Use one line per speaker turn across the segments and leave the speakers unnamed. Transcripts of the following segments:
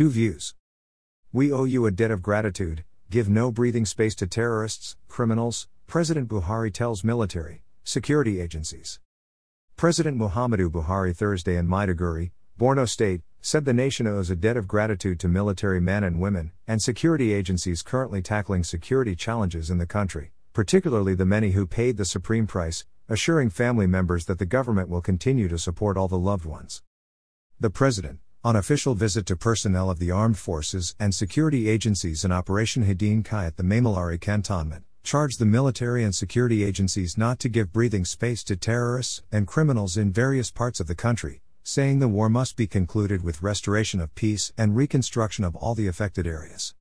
Two views. We owe you a debt of gratitude, give no breathing space to terrorists, criminals, President Buhari tells military, security agencies. President Muhammadu Buhari Thursday in Maiduguri, Borno State, said the nation owes a debt of gratitude to military men and women and security agencies currently tackling security challenges in the country, particularly the many who paid the supreme price, assuring family members that the government will continue to support all the loved ones. The President, on official visit to personnel of the armed forces and security agencies in Operation Hadin Kai at the Maimalari cantonment, charged the military and security agencies not to give breathing space to terrorists and criminals in various parts of the country, saying the war must be concluded with restoration of peace and reconstruction of all the affected areas.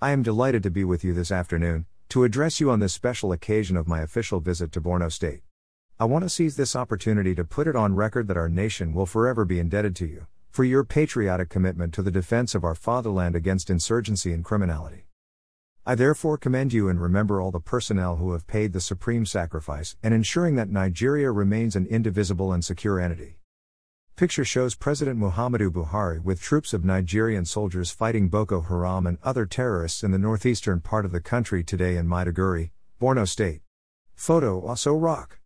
I am delighted to be with you this afternoon, to address you on this special occasion of my official visit to Borno State. I want to seize this opportunity to put it on record that our nation will forever be indebted to you for your patriotic commitment to the defense of our fatherland against insurgency and criminality. I therefore commend you and remember all the personnel who have paid the supreme sacrifice in ensuring that Nigeria remains an indivisible and secure entity. Picture shows President Muhammadu Buhari with troops of Nigerian soldiers fighting Boko Haram and other terrorists in the northeastern part of the country today in Maiduguri, Borno State. Photo also rock.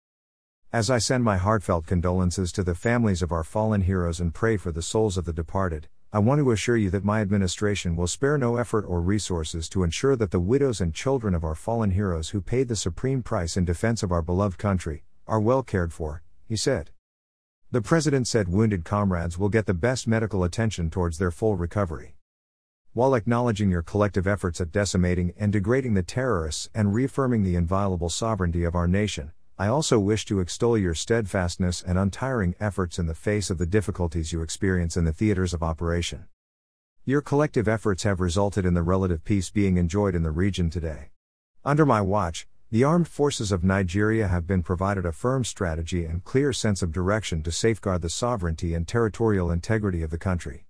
As I send my heartfelt condolences to the families of our fallen heroes and pray for the souls of the departed, I want to assure you that my administration will spare no effort or resources to ensure that the widows and children of our fallen heroes who paid the supreme price in defense of our beloved country are well cared for, he said. The president said wounded comrades will get the best medical attention towards their full recovery. While acknowledging your collective efforts at decimating and degrading the terrorists and reaffirming the inviolable sovereignty of our nation, I also wish to extol your steadfastness and untiring efforts in the face of the difficulties you experience in the theaters of operation. Your collective efforts have resulted in the relative peace being enjoyed in the region today. Under my watch, the armed forces of Nigeria have been provided a firm strategy and clear sense of direction to safeguard the sovereignty and territorial integrity of the country.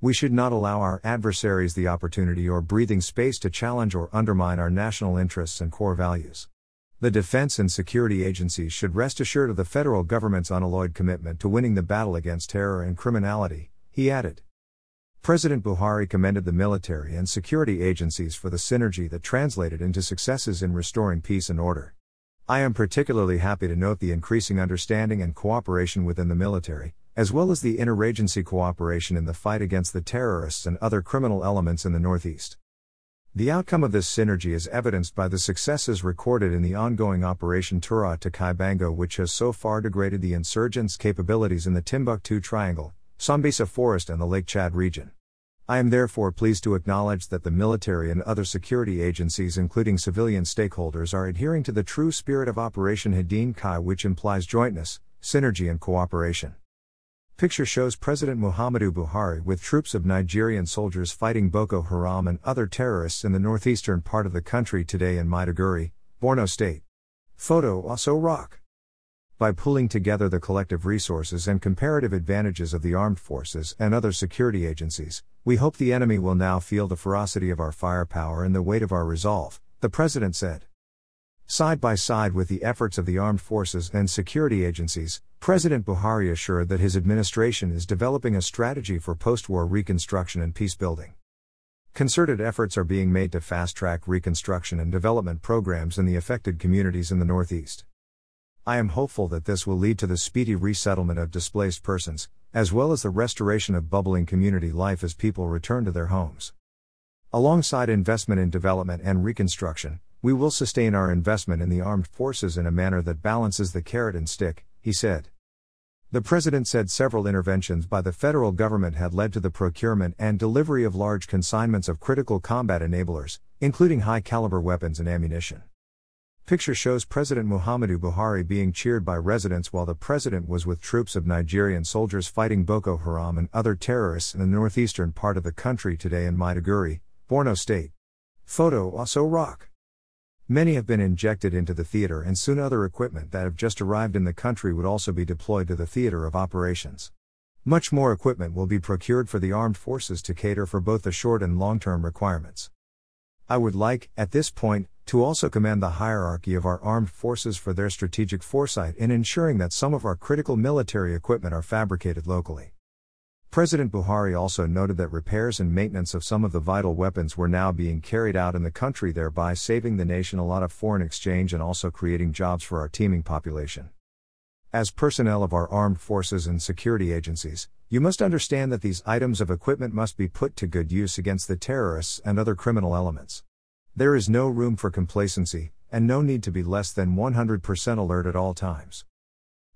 We should not allow our adversaries the opportunity or breathing space to challenge or undermine our national interests and core values. The defense and security agencies should rest assured of the federal government's unalloyed commitment to winning the battle against terror and criminality, he added. President Buhari commended the military and security agencies for the synergy that translated into successes in restoring peace and order. I am particularly happy to note the increasing understanding and cooperation within the military, as well as the interagency cooperation in the fight against the terrorists and other criminal elements in the Northeast. The outcome of this synergy is evidenced by the successes recorded in the ongoing Operation Tura Ta Kai Bango, which has so far degraded the insurgents' capabilities in the Timbuktu Triangle, Sambisa Forest, and the Lake Chad region. I am therefore pleased to acknowledge that the military and other security agencies, including civilian stakeholders, are adhering to the true spirit of Operation Hadin Kai, which implies jointness, synergy, and cooperation. Picture shows President Muhammadu Buhari with troops of Nigerian soldiers fighting Boko Haram and other terrorists in the northeastern part of the country today in Maiduguri, Borno State. Photo also rock. By pooling together the collective resources and comparative advantages of the armed forces and other security agencies, we hope the enemy will now feel the ferocity of our firepower and the weight of our resolve, the President said. Side by side with the efforts of the armed forces and security agencies, President Buhari assured that his administration is developing a strategy for post war reconstruction and peace building. Concerted efforts are being made to fast track reconstruction and development programs in the affected communities in the Northeast. I am hopeful that this will lead to the speedy resettlement of displaced persons, as well as the restoration of bubbling community life as people return to their homes. Alongside investment in development and reconstruction, we will sustain our investment in the armed forces in a manner that balances the carrot and stick, he said. The president said several interventions by the federal government had led to the procurement and delivery of large consignments of critical combat enablers, including high caliber weapons and ammunition. Picture shows President Muhammadu Buhari being cheered by residents while the president was with troops of Nigerian soldiers fighting Boko Haram and other terrorists in the northeastern part of the country today in Maiduguri, Borno State. Photo also rock. Many have been injected into the theater, and soon other equipment that have just arrived in the country would also be deployed to the theater of operations. Much more equipment will be procured for the armed forces to cater for both the short and long term requirements. I would like, at this point, to also commend the hierarchy of our armed forces for their strategic foresight in ensuring that some of our critical military equipment are fabricated locally. President Buhari also noted that repairs and maintenance of some of the vital weapons were now being carried out in the country, thereby saving the nation a lot of foreign exchange and also creating jobs for our teeming population. As personnel of our armed forces and security agencies, you must understand that these items of equipment must be put to good use against the terrorists and other criminal elements. There is no room for complacency, and no need to be less than 100% alert at all times.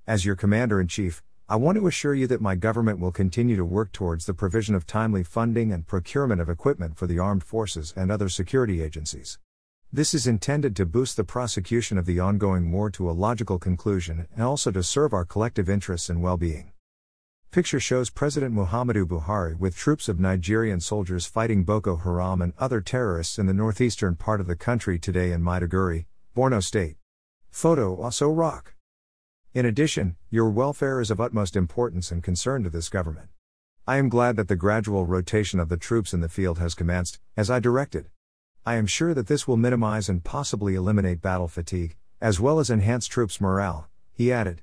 As your Commander in Chief, I want to assure you that my government will continue to work towards the provision of timely funding and procurement of equipment for the armed forces and other security agencies. This is intended to boost the prosecution of the ongoing war to a logical conclusion and also to serve our collective interests and well being. Picture shows President Muhammadu Buhari with troops of Nigerian soldiers fighting Boko Haram and other terrorists in the northeastern part of the country today in Maiduguri, Borno State. Photo also rock. In addition, your welfare is of utmost importance and concern to this government. I am glad that the gradual rotation of the troops in the field has commenced, as I directed. I am sure that this will minimize and possibly eliminate battle fatigue, as well as enhance troops' morale, he added.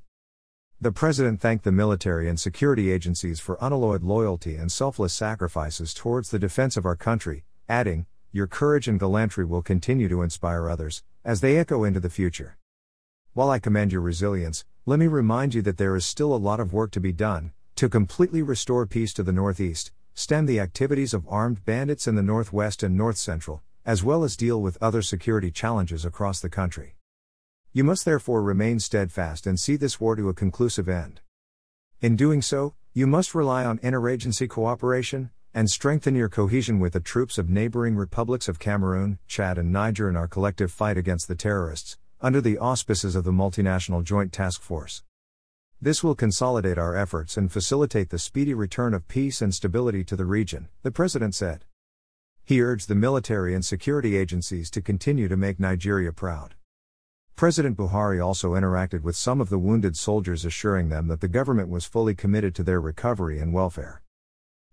The President thanked the military and security agencies for unalloyed loyalty and selfless sacrifices towards the defense of our country, adding, Your courage and gallantry will continue to inspire others, as they echo into the future. While I commend your resilience, let me remind you that there is still a lot of work to be done to completely restore peace to the Northeast, stem the activities of armed bandits in the Northwest and North Central, as well as deal with other security challenges across the country. You must therefore remain steadfast and see this war to a conclusive end. In doing so, you must rely on interagency cooperation and strengthen your cohesion with the troops of neighboring republics of Cameroon, Chad, and Niger in our collective fight against the terrorists, under the auspices of the Multinational Joint Task Force. This will consolidate our efforts and facilitate the speedy return of peace and stability to the region, the President said. He urged the military and security agencies to continue to make Nigeria proud. President Buhari also interacted with some of the wounded soldiers, assuring them that the government was fully committed to their recovery and welfare.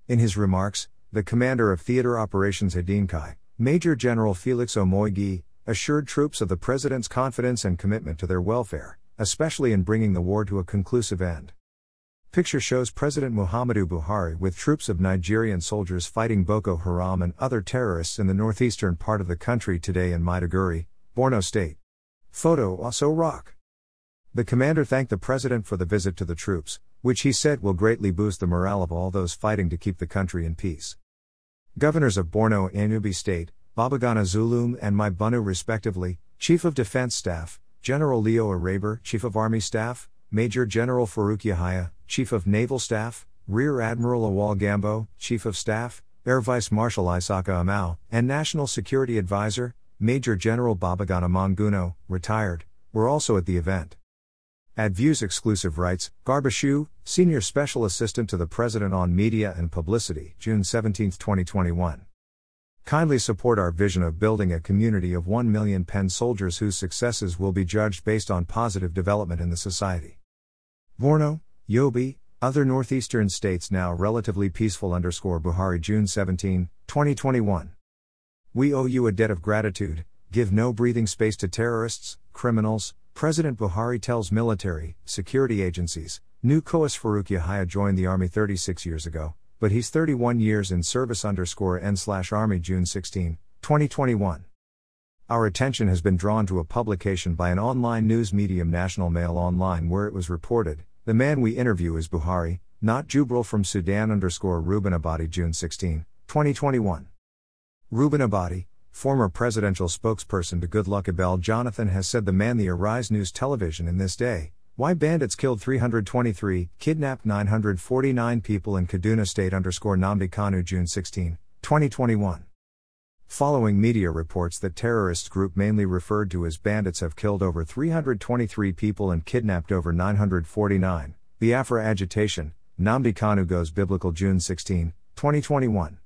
In his remarks, the commander of theater operations Kai, Major General Felix Omoigui, assured troops of the President's confidence and commitment to their welfare, especially in bringing the war to a conclusive end. Picture shows President Muhammadu Buhari with troops of Nigerian soldiers fighting Boko Haram and other terrorists in the northeastern part of the country today in Maiduguri, Borno State. Photo also rock. The commander thanked the president for the visit to the troops, which he said will greatly boost the morale of all those fighting to keep the country in peace. Governors of Borno and Yobe State, Babagana Zulum and Mai Buni respectively, Chief of Defense Staff, General Leo Irabor, Chief of Army Staff, Major General Farouk Yahaya, Chief of Naval Staff, Rear Admiral Awal Gambo, Chief of Staff, Air Vice Marshal Isiaka Amao, and National Security Advisor, Major General Babagana Monguno, retired, were also at the event. At Views Exclusive Rights, Garba Shehu, Senior Special Assistant to the President on Media and Publicity, June 17, 2021. Kindly support our vision of building a community of 1 million pen soldiers whose successes will be judged based on positive development in the society. Borno, Yobe, other northeastern states now relatively peaceful underscore Buhari June 17, 2021. We owe you a debt of gratitude, give no breathing space to terrorists, criminals, President Buhari tells military, security agencies. New Coas Farouk Yahaya joined the army 36 years ago, but he's 31 years in service underscore N slash Army June 16, 2021. Our attention has been drawn to a publication by an online news medium National Mail Online where it was reported, the man we interview is Buhari, not Jubril from Sudan underscore Reuben Abati June 16, 2021. Reuben Abati, former presidential spokesperson to Goodluck Ebele Jonathan has said the man the Arise News Television in this day, why bandits killed 323, kidnapped 949 people in Kaduna State underscore Nnamdi Kanu June 16, 2021. Following media reports that terrorist group mainly referred to as bandits have killed over 323 people and kidnapped over 949, Biafra agitation, Nnamdi Kanu goes biblical June 16, 2021.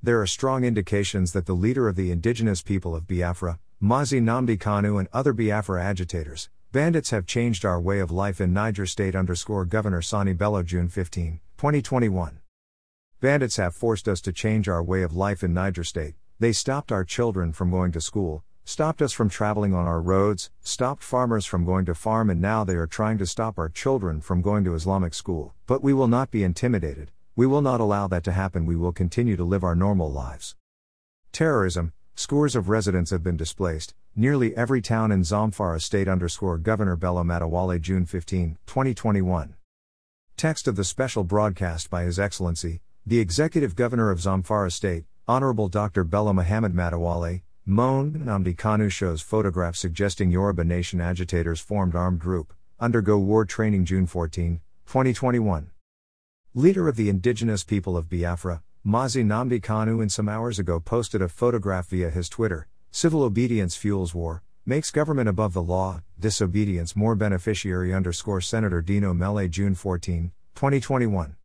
There are strong indications that the leader of the indigenous people of Biafra, Mazi Nnamdi Kanu and other Biafra agitators, Bandits have changed our way of life in Niger State underscore Governor Sani Bello June 15, 2021. Bandits have forced us to change our way of life in Niger State. They stopped our children from going to school, stopped us from traveling on our roads, stopped farmers from going to farm, and now they are trying to stop our children from going to Islamic school. But we will not be intimidated. We will not allow that to happen. We will continue to live our normal lives. Terrorism, scores of residents have been displaced, nearly every town in Zamfara state underscore Governor Bello Matawalle June 15, 2021. Text of the special broadcast by His Excellency, the Executive Governor of Zamfara State, Honorable Dr. Bello Muhammad Matawalle, Moan Nnamdi Kanu shows photograph suggesting Yoruba Nation agitators formed armed group, undergo war training June 14, 2021. Leader of the indigenous people of Biafra, Mazi Nnamdi Kanu in some hours ago posted a photograph via his Twitter. Civil obedience fuels war, makes government above the law, disobedience more beneficiary underscore Senator Dino Melaye June 14, 2021.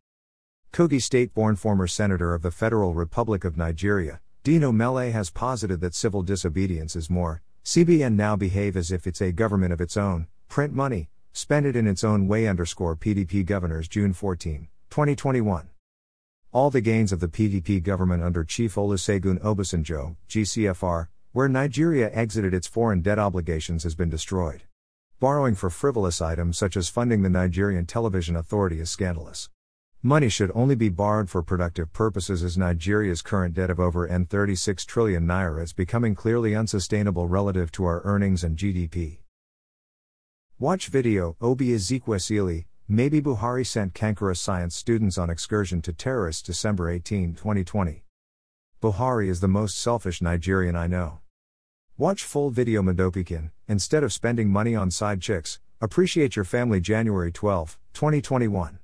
Kogi state born former senator of the Federal Republic of Nigeria, Dino Melaye has posited that civil disobedience is more. CBN now behave as if it's a government of its own, print money, spend it in its own way underscore PDP governors June 14. 2021. All the gains of the PDP government under Chief Olusegun Obasanjo, GCFR, where Nigeria exited its foreign debt obligations has been destroyed. Borrowing for frivolous items such as funding the Nigerian Television Authority is scandalous. Money should only be borrowed for productive purposes as Nigeria's current debt of over N36 trillion naira is becoming clearly unsustainable relative to our earnings and GDP. Watch video Oby Ezekwesili, Maybe Buhari sent Kankara science students on excursion to terrorists December 18, 2020. Buhari is the most selfish Nigerian I know. Watch full video Madopikin, instead of spending money on side chicks, appreciate your family January 12, 2021.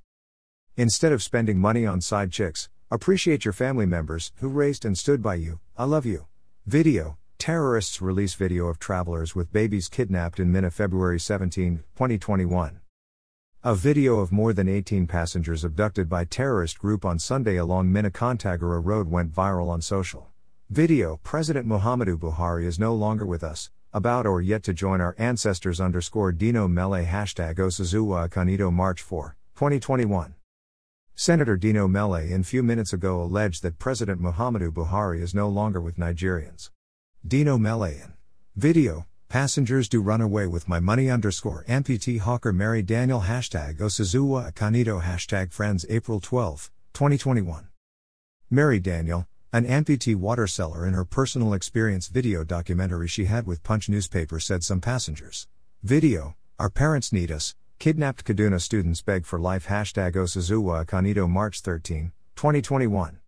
Instead of spending money on side chicks, appreciate your family members who raised and stood by you. I love you. Video Terrorists release video of travelers with babies kidnapped in Minna February 17, 2021. A video of more than 18 passengers abducted by terrorist group on Sunday along Minna-Kontagora Road went viral on social. Video President Muhammadu Buhari is no longer with us, about or yet to join our ancestors underscore Dino Melaye hashtag Osazuwa Akanito March 4, 2021. Senator Dino Melaye in few minutes ago alleged that President Muhammadu Buhari is no longer with Nigerians. Dino Melaye in video Passengers do run away with my money underscore amputee hawker Mary Daniel hashtag Osazuwa Akanito hashtag friends April 12, 2021. Mary Daniel, an amputee water seller in her personal experience video documentary she had with Punch newspaper said some passengers. Video, our parents need us, kidnapped Kaduna students beg for life hashtag Osazuwa Akanito March 13, 2021.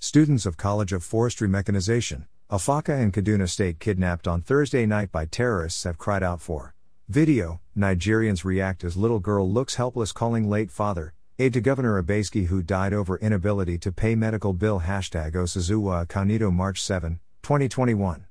Students of College of Forestry Mechanization, Afaka and Kaduna State kidnapped on Thursday night by terrorists have cried out for. Video Nigerians react as little girl looks helpless calling late father, aide to Governor Obaseki who died over inability to pay medical bill. Hashtag Osazuwa Akanito March 7, 2021.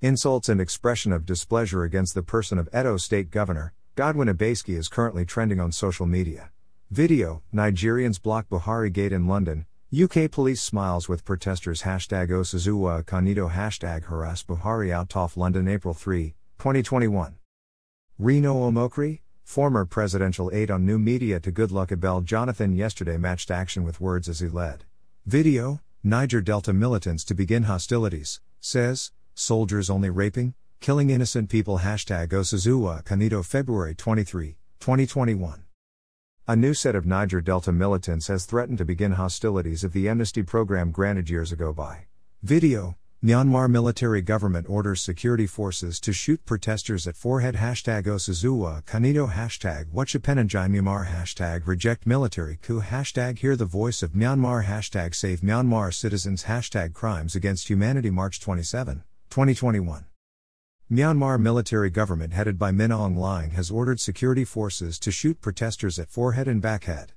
Insults and expression of displeasure against the person of Edo State Governor, Godwin Obaseki is currently trending on social media. Video Nigerians block Buhari Gate in London, UK police smiles with protesters hashtag Osazuwa Akanito hashtag harass Buhari out off London April 3, 2021. Reno Omokri, former presidential aide on new media to Goodluck Ebele Jonathan yesterday matched action with words as he led. Video, Niger Delta militants to begin hostilities, says, soldiers only raping, killing innocent people hashtag Osazuwa Akanito February 23, 2021. A new set of Niger Delta militants has threatened to begin hostilities if the amnesty program granted years ago by video. Myanmar military government orders security forces to shoot protesters at forehead hashtag Osazuwa Akanito hashtag Wachapenanjai Myanmar hashtag reject military coup hashtag hear the voice of Myanmar hashtag save Myanmar citizens hashtag crimes against humanity March 27, 2021. Myanmar military government headed by Min Aung Hlaing has ordered security forces to shoot protesters at forehead and backhead.